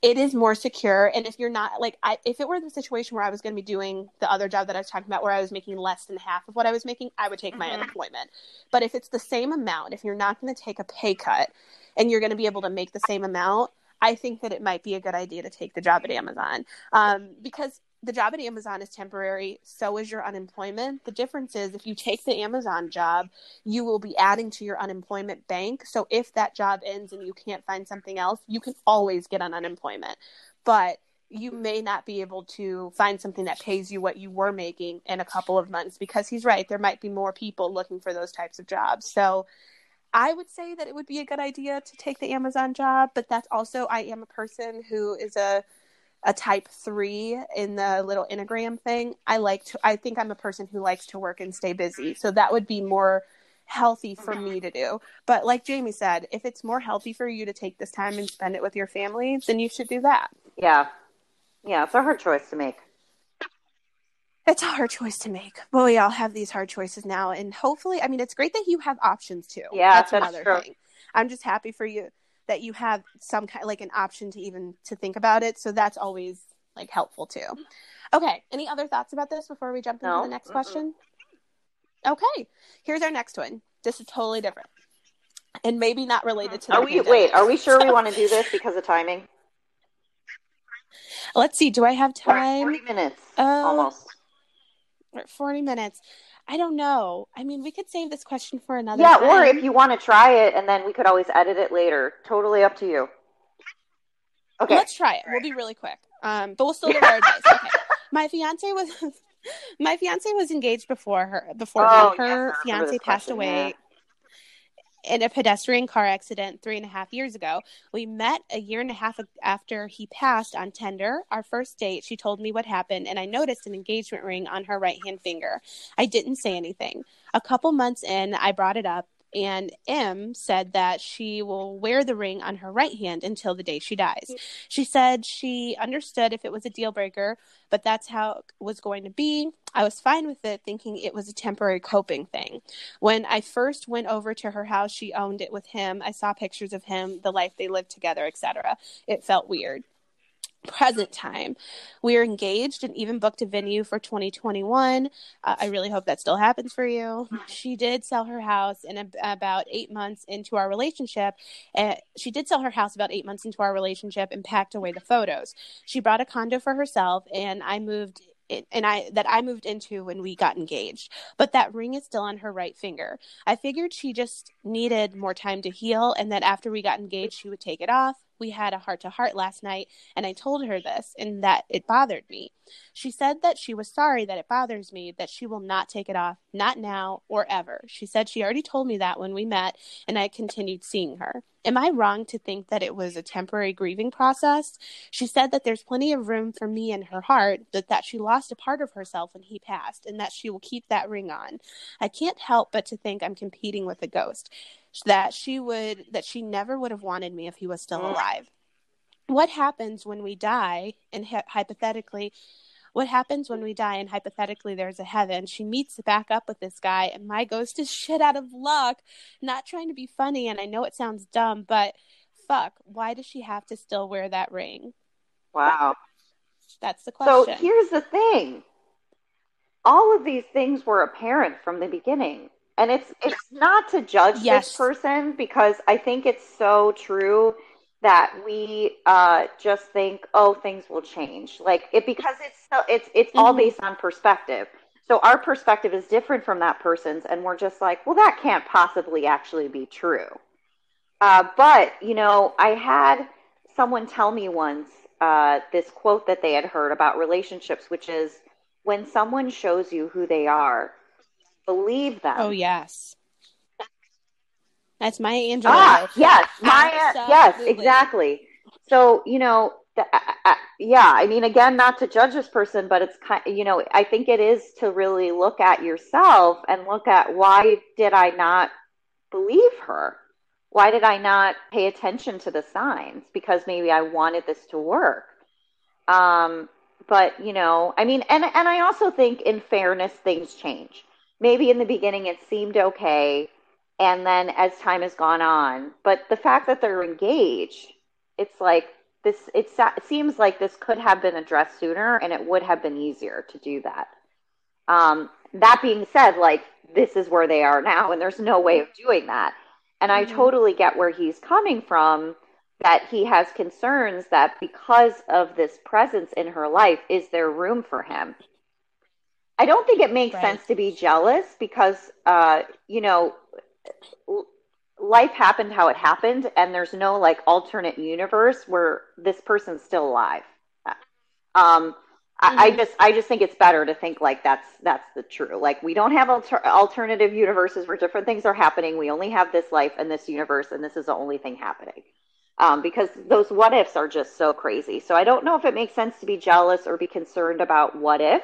it is more secure. And if you're not like, I, if it were the situation where I was going to be doing the other job that I was talking about, where I was making less than half of what I was making, I would take mm-hmm. my unemployment. But if it's the same amount, if you're not going to take a pay cut and you're going to be able to make the same amount, I think that it might be a good idea to take the job at Amazon um, because the job at Amazon is temporary, so is your unemployment. The difference is if you take the Amazon job, you will be adding to your unemployment bank. So if that job ends and you can't find something else, you can always get on unemployment. But you may not be able to find something that pays you what you were making in a couple of months because he's right. There might be more people looking for those types of jobs. So I would say that it would be a good idea to take the Amazon job, but that's also, I am a person who is a a type three in the little enneagram thing. I like to, I think I'm a person who likes to work and stay busy. So that would be more healthy for me to do. But like Jamie said, if it's more healthy for you to take this time and spend it with your family, then you should do that. Yeah. Yeah. It's a hard choice to make. It's a hard choice to make. But we all have these hard choices now. And hopefully, I mean, it's great that you have options too. Yeah. That's, that's another true. thing. I'm just happy for you that you have some kind like an option to even to think about it. So that's always like helpful too. Okay. Any other thoughts about this before we jump into no. the next question? Okay. Here's our next one. This is totally different. And maybe not related to Are we pandemic. wait, are we sure we want to do this because of timing? Let's see. Do I have time? 40 minutes uh, almost. We're at 40 minutes. I don't know. I mean, we could save this question for another Yeah, time. or if you want to try it and then we could always edit it later. Totally up to you. Okay. Let's try it. We'll be really quick. Um, but we'll still give our advice. Okay. My fiance was my fiance was engaged before her before Oh, yes, her remember fiance passed question, away in a pedestrian car accident three and a half years ago. We met a year and a half after he passed on Tinder. Our first date, she told me what happened, and I noticed an engagement ring on her right hand finger. I didn't say anything. A couple months in, I brought it up, and M said that she will wear the ring on her right hand until the day she dies. Mm. She said she understood if it was a deal breaker, but that's how it was going to be. I was fine with it, thinking it was a temporary coping thing. When I first went over to her house, she owned it with him. I saw pictures of him, the life they lived together, etc. It felt weird. Present time, we are engaged and even booked a venue for 2021. Uh, I really hope that still happens for you. She did sell her house in a, about eight months into our relationship. Uh, she did sell her house about eight months into our relationship and packed away the photos. She bought a condo for herself, and I moved and I that I moved into when we got engaged. But that ring is still on her right finger. I figured she just needed more time to heal and that after we got engaged she would take it off. We had a heart to heart last night and I told her this and that it bothered me. She said that she was sorry that it bothers me, that she will not take it off, not now or ever. She said she already told me that when we met and I continued seeing her. Am I wrong to think that it was a temporary grieving process? She said that there's plenty of room for me in her heart, but that she lost a part of herself when he passed, and that she will keep that ring on. I can't help but to think I'm competing with a ghost. That she would, that she never would have wanted me if he was still mm. alive. What happens when we die, and hy- hypothetically, what happens when we die and hypothetically there's a heaven she meets back up with this guy and my ghost is shit out of luck not trying to be funny and i know it sounds dumb but fuck why does she have to still wear that ring Wow. that's the question. So here's the thing. All of these things were apparent from the beginning. And it's it's not to judge Yes. this person because I think it's so true that we uh, just think, oh, things will change. Like it because it's so it's it's all Mhm. based on perspective. So our perspective is different from that person's, and we're just like, well, that can't possibly actually be true. Uh, but you know, I had someone tell me once uh, this quote that they had heard about relationships, which is when someone shows you who they are, believe them. oh yes that's Maya Angelou Ah, yes, Maya. Yes, exactly. So you know, the, uh, uh, yeah. I mean, again, not to judge this person, but it's kind. You know, I think it is to really look at yourself and look at why did I not believe her? Why did I not pay attention to the signs? Because maybe I wanted this to work. Um, but you know, I mean, and and I also think, in fairness, things change. Maybe in the beginning it seemed okay, and then as time has gone on, but the fact that they're engaged, it's like this. It seems like this could have been addressed sooner, and it would have been easier to do that. Um, that being said, like this is where they are now, and there's no way of doing that. And I Mhm. totally get where he's coming from. That he has concerns that because of this presence in her life, is there room for him? I don't think it makes Right. sense to be jealous because, uh, you know, life happened how it happened, and there's no like alternate universe where this person's still alive. Um, I, I just, I just think it's better to think like that's that's the true. Like we don't have alter- alternative universes where different things are happening. We only have this life and this universe, and this is the only thing happening. Um, because those what ifs are just so crazy. So I don't know if it makes sense to be jealous or be concerned about what if.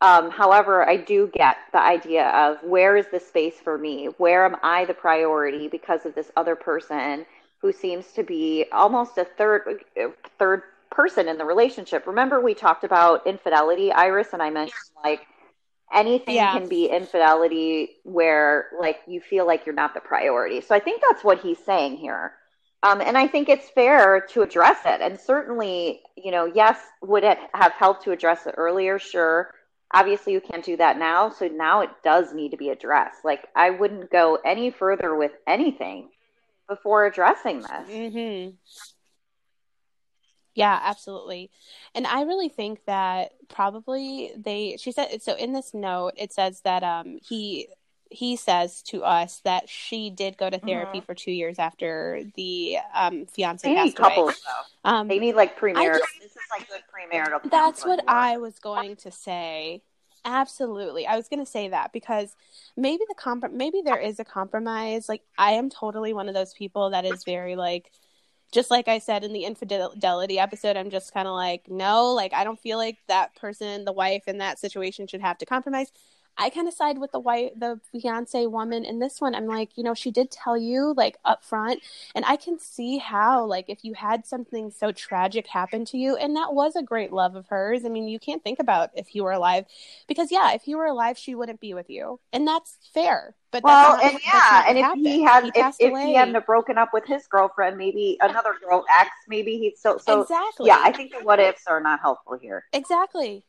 Um, however, I do get the idea of where is the space for me? Where am I the priority because of this other person who seems to be almost a third third person in the relationship? Remember, we talked about infidelity, Iris, and I mentioned like anything Yeah. can be infidelity where like you feel like you're not the priority. So I think that's what he's saying here. Um, and I think it's fair to address it. And certainly, you know, yes, would it have helped to address it earlier? Sure. Obviously, you can't do that now. So now it does need to be addressed. Like, I wouldn't go any further with anything before addressing this. hmm Yeah, absolutely. And I really think that probably they she said so in this note it says that um he he says to us that she did go to therapy mm-hmm. for two years after the um, fiance they passed couples, away. Though. Um, they need like premarital. Just, this is like good premarital. That's what I was going to say. Absolutely, I was going to say that because maybe the comp maybe there is a compromise. Like I am totally one of those people that is very like just like I said in the infidelity episode, I'm just kind of like, no, like I don't feel like that person, the wife in that situation should have to compromise. I kind of side with the white, the fiance woman in this one. I'm like, you know, she did tell you like up front, and I can see how, like, if you had something so tragic happen to you, and that was a great love of hers. I mean, you can't think about if he were alive, because yeah, if he were alive, she wouldn't be with you, and that's fair. But well, not, and yeah, and if happened. he had, he if, if he hadn't broken up with his girlfriend, maybe another girl ex, maybe he'd so so. Exactly. Yeah, I think the what ifs are not helpful here. Exactly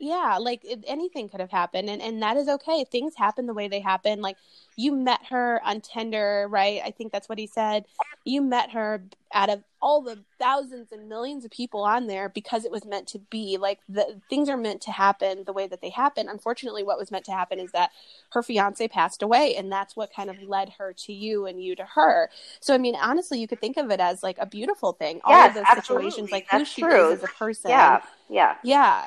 yeah like it, anything could have happened and, and that is okay. Things happen the way they happen. Like you met her on tinder right? I think that's what he said. You met her out of all the thousands and millions of people on there because it was meant to be. Like the things are meant to happen the way that they happen. Unfortunately what was meant to happen is that her fiance passed away and that's what kind of led her to you and you to her. So i mean honestly you could think of it as like a beautiful thing. All yes, of those absolutely. situations like that's who she true. is as a person. Yeah yeah. Yeah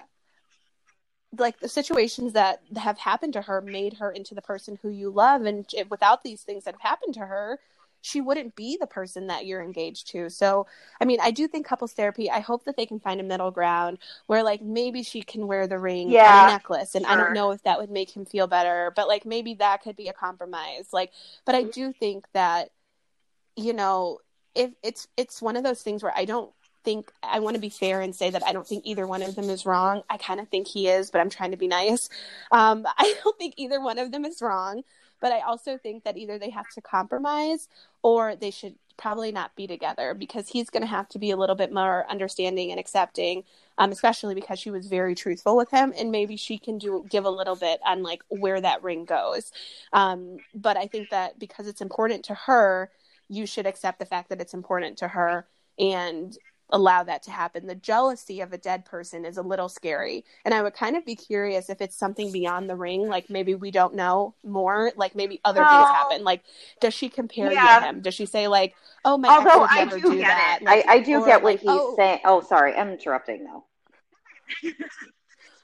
like the situations that have happened to her made her into the person who you love and without these things that have happened to her she wouldn't be the person that you're engaged to. So i mean i do think couples therapy i hope that they can find a middle ground where like maybe she can wear the ring yeah, on a necklace and sure. i don't know if that would make him feel better but like maybe that could be a compromise. Like but i mm-hmm. do think that you know if it's it's one of those things where i don't think I want to be fair and say that I don't think either one of them is wrong. I kind of think he is, but I'm trying to be nice. Um, I don't think either one of them is wrong, but I also think that either they have to compromise or they should probably not be together because he's going to have to be a little bit more understanding and accepting, um, especially because she was very truthful with him, and maybe she can do give a little bit on like where that ring goes. Um, but I think that because it's important to her, you should accept the fact that it's important to her and allow that to happen. The jealousy of a dead person is a little scary. And I would kind of be curious if it's something beyond the ring, like maybe we don't know more, like maybe other things happen. Like, does she compare yeah. you to him? Does she say, like, oh, my Although I do, do, get that? It. Like, I, I do get what like, he's oh. saying. Oh, sorry, I'm interrupting now.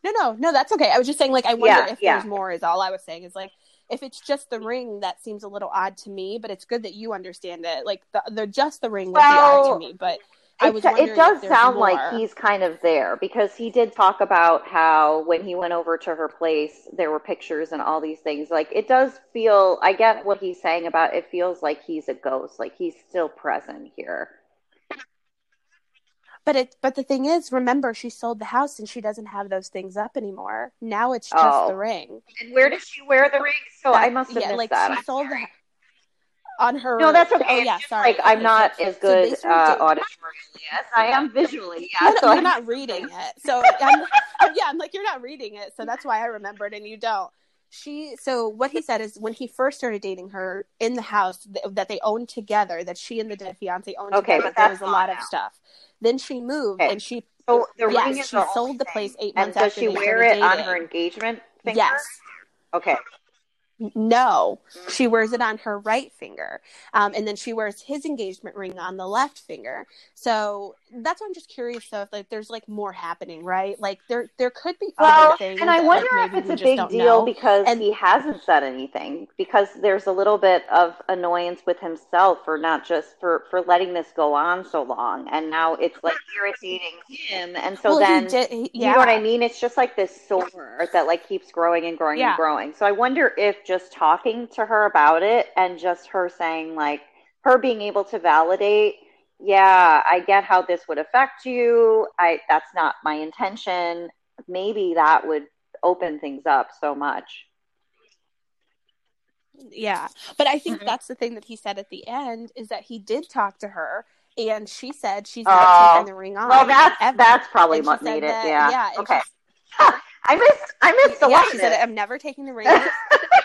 no, no, no, that's okay. I was just saying, like, I wonder yeah, if yeah. there's more, is all I was saying, is like, if it's just the ring, that seems a little odd to me, but it's good that you understand it. Like the, the just the ring would well, be odd to me, but it, it does sound more. like he's kind of there because he did talk about how when he went over to her place there were pictures and all these things. Like it does feel i get what he's saying about it feels like he's a ghost like he's still present here. But it but the thing is remember she sold the house and she doesn't have those things up anymore. Now it's just oh. the ring. And where does she wear the ring? So that, i must have yeah, missed like that. she sold the on her. No, that's okay. Oh, yeah, sorry. Like I'm not as good so uh, auditorially as I am visually. Yeah, so you're not reading it. So I'm, yeah, I'm like you're not reading it, so that's why I remembered and you don't. She so what he said is when he first started dating her in the house th- that they owned together, that she and the dead fiance owned okay, together. There was a lot now. of stuff. Then she moved okay. and she so the yes, ring is she sold the place eight and months. And does she wear it on her engagement finger? Yes. Okay. No, she wears it on her right finger. Um, and then she wears his engagement ring on the left finger. So that's why I'm just curious though if like there's like more happening, right? Like there there could be well, other things. And I wonder like, if it's a big deal know. because and, he hasn't said anything. Because there's a little bit of annoyance with himself for not just for for letting this go on so long. And now it's like irritating him. And so well, then did, he, yeah. you know what I mean? It's just like this sore that like keeps growing and growing yeah. and growing. So I wonder if just talking to her about it and just her saying like her being able to validate yeah i get how this would affect you. I that's not my intention. Maybe that would open things up so much. Yeah but i think mm-hmm. that's the thing that he said at the end is that he did talk to her and she said she's not oh, taking the ring off well that's ever. that's probably what made it that, yeah. yeah okay I missed. I missed the yeah, lot. she said, "I'm never taking the ring." off."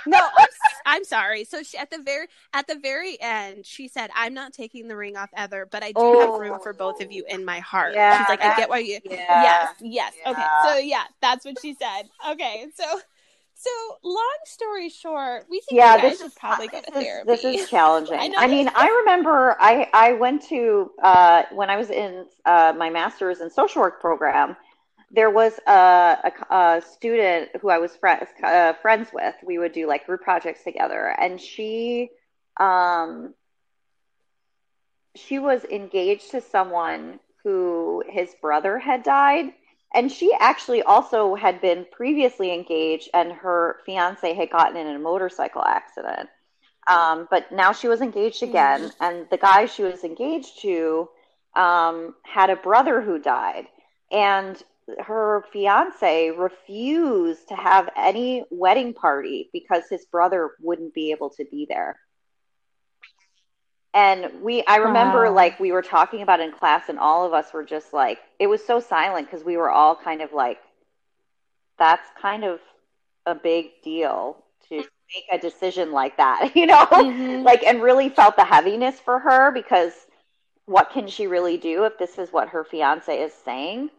no, I'm, I'm sorry. So she, at the very at the very end, she said, "I'm not taking the ring off ever, but I do Oh. have room for both of you in my heart." Yeah, She's like, "I get why you." Yeah. Yes, yes. Okay, so yeah, that's what she said. Okay, so so long story short, we think yeah, guys this is probably go this to is, therapy. this is challenging. I I, mean, I remember I I went to uh, when I was in uh, my master's in social work program. There was a, a, a student who I was friends uh, friends with. We would do like group projects together, and she um, she was engaged to someone who his brother had died. And she actually also had been previously engaged, and her fiance had gotten in a motorcycle accident. Um, but now she was engaged again, and the guy she was engaged to um, had a brother who died. And her fiance refused to have any wedding party because his brother wouldn't be able to be there. And we, I remember Wow. like we were talking about in class, and all of us were just like, it was so silent because we were all kind of like, that's kind of a big deal to make a decision like that, you know? Mhm. Like, and really felt the heaviness for her because what can she really do if this is what her fiance is saying?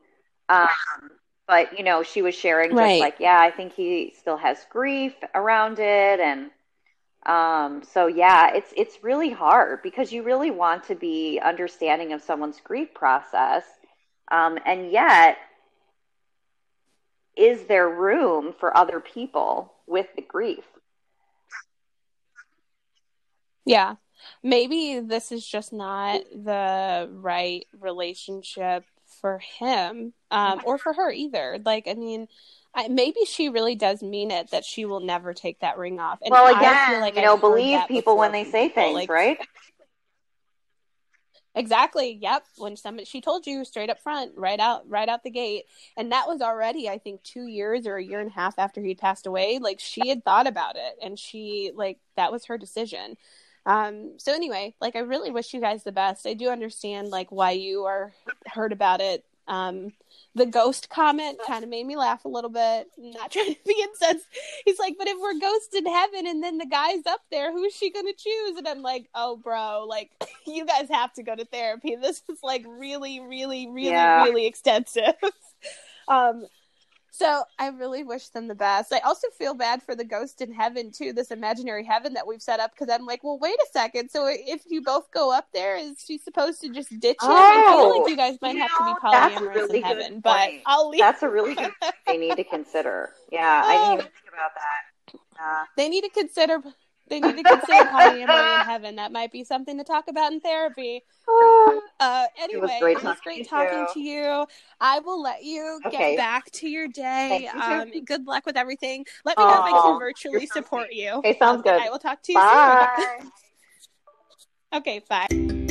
Um, but, you know, she was sharing just Right. like, yeah, I think he still has grief around it. And, um, so yeah, it's it's really hard because you really want to be understanding of someone's grief process, um, and yet, is there room for other people with the grief? Yeah. Maybe this is just not the right relationship for him um, or for her either. Like, I mean, I, maybe she really does mean it that she will never take that ring off. And well, I again, feel like you I've know, believe people when they say things, like- right? Exactly. Yep. When somebody she told you straight up front, right out right out the gate. And that was already, I think, two years or a year and a half after he'd passed away. Like she had thought about it and she like that was her decision. Um so anyway, like I really wish you guys the best. I do understand like why you are heard about it. Um the ghost comment kind of made me laugh a little bit. I'm not trying to be incensed. He's like, but if we're ghosts in heaven and then the guy's up there, who's she gonna choose? And I'm like, oh, bro, like you guys have to go to therapy. This is like really, really, really, Yeah. really extensive. um, so I really wish them the best. I also feel bad for the ghost in heaven too, this imaginary heaven that we've set up. Because I'm like, well, wait a second. So if you both go up there, is she supposed to just ditch him? I feel Oh, like you guys might you have to be know, that's a polyamorous really in good heaven. But. I'll leave. That's a really good they need to consider. Yeah, I didn't even think about that. Uh, they need to consider. They need to consider polyamory in heaven. That might be something to talk about in therapy. Uh, anyway, great it was talking great to talking you. to you. I will let you Okay. get back to your day. You. Um, good luck with everything. Let me know if I can virtually support you. Okay, sounds good. I will talk to you Bye. soon. Okay, bye.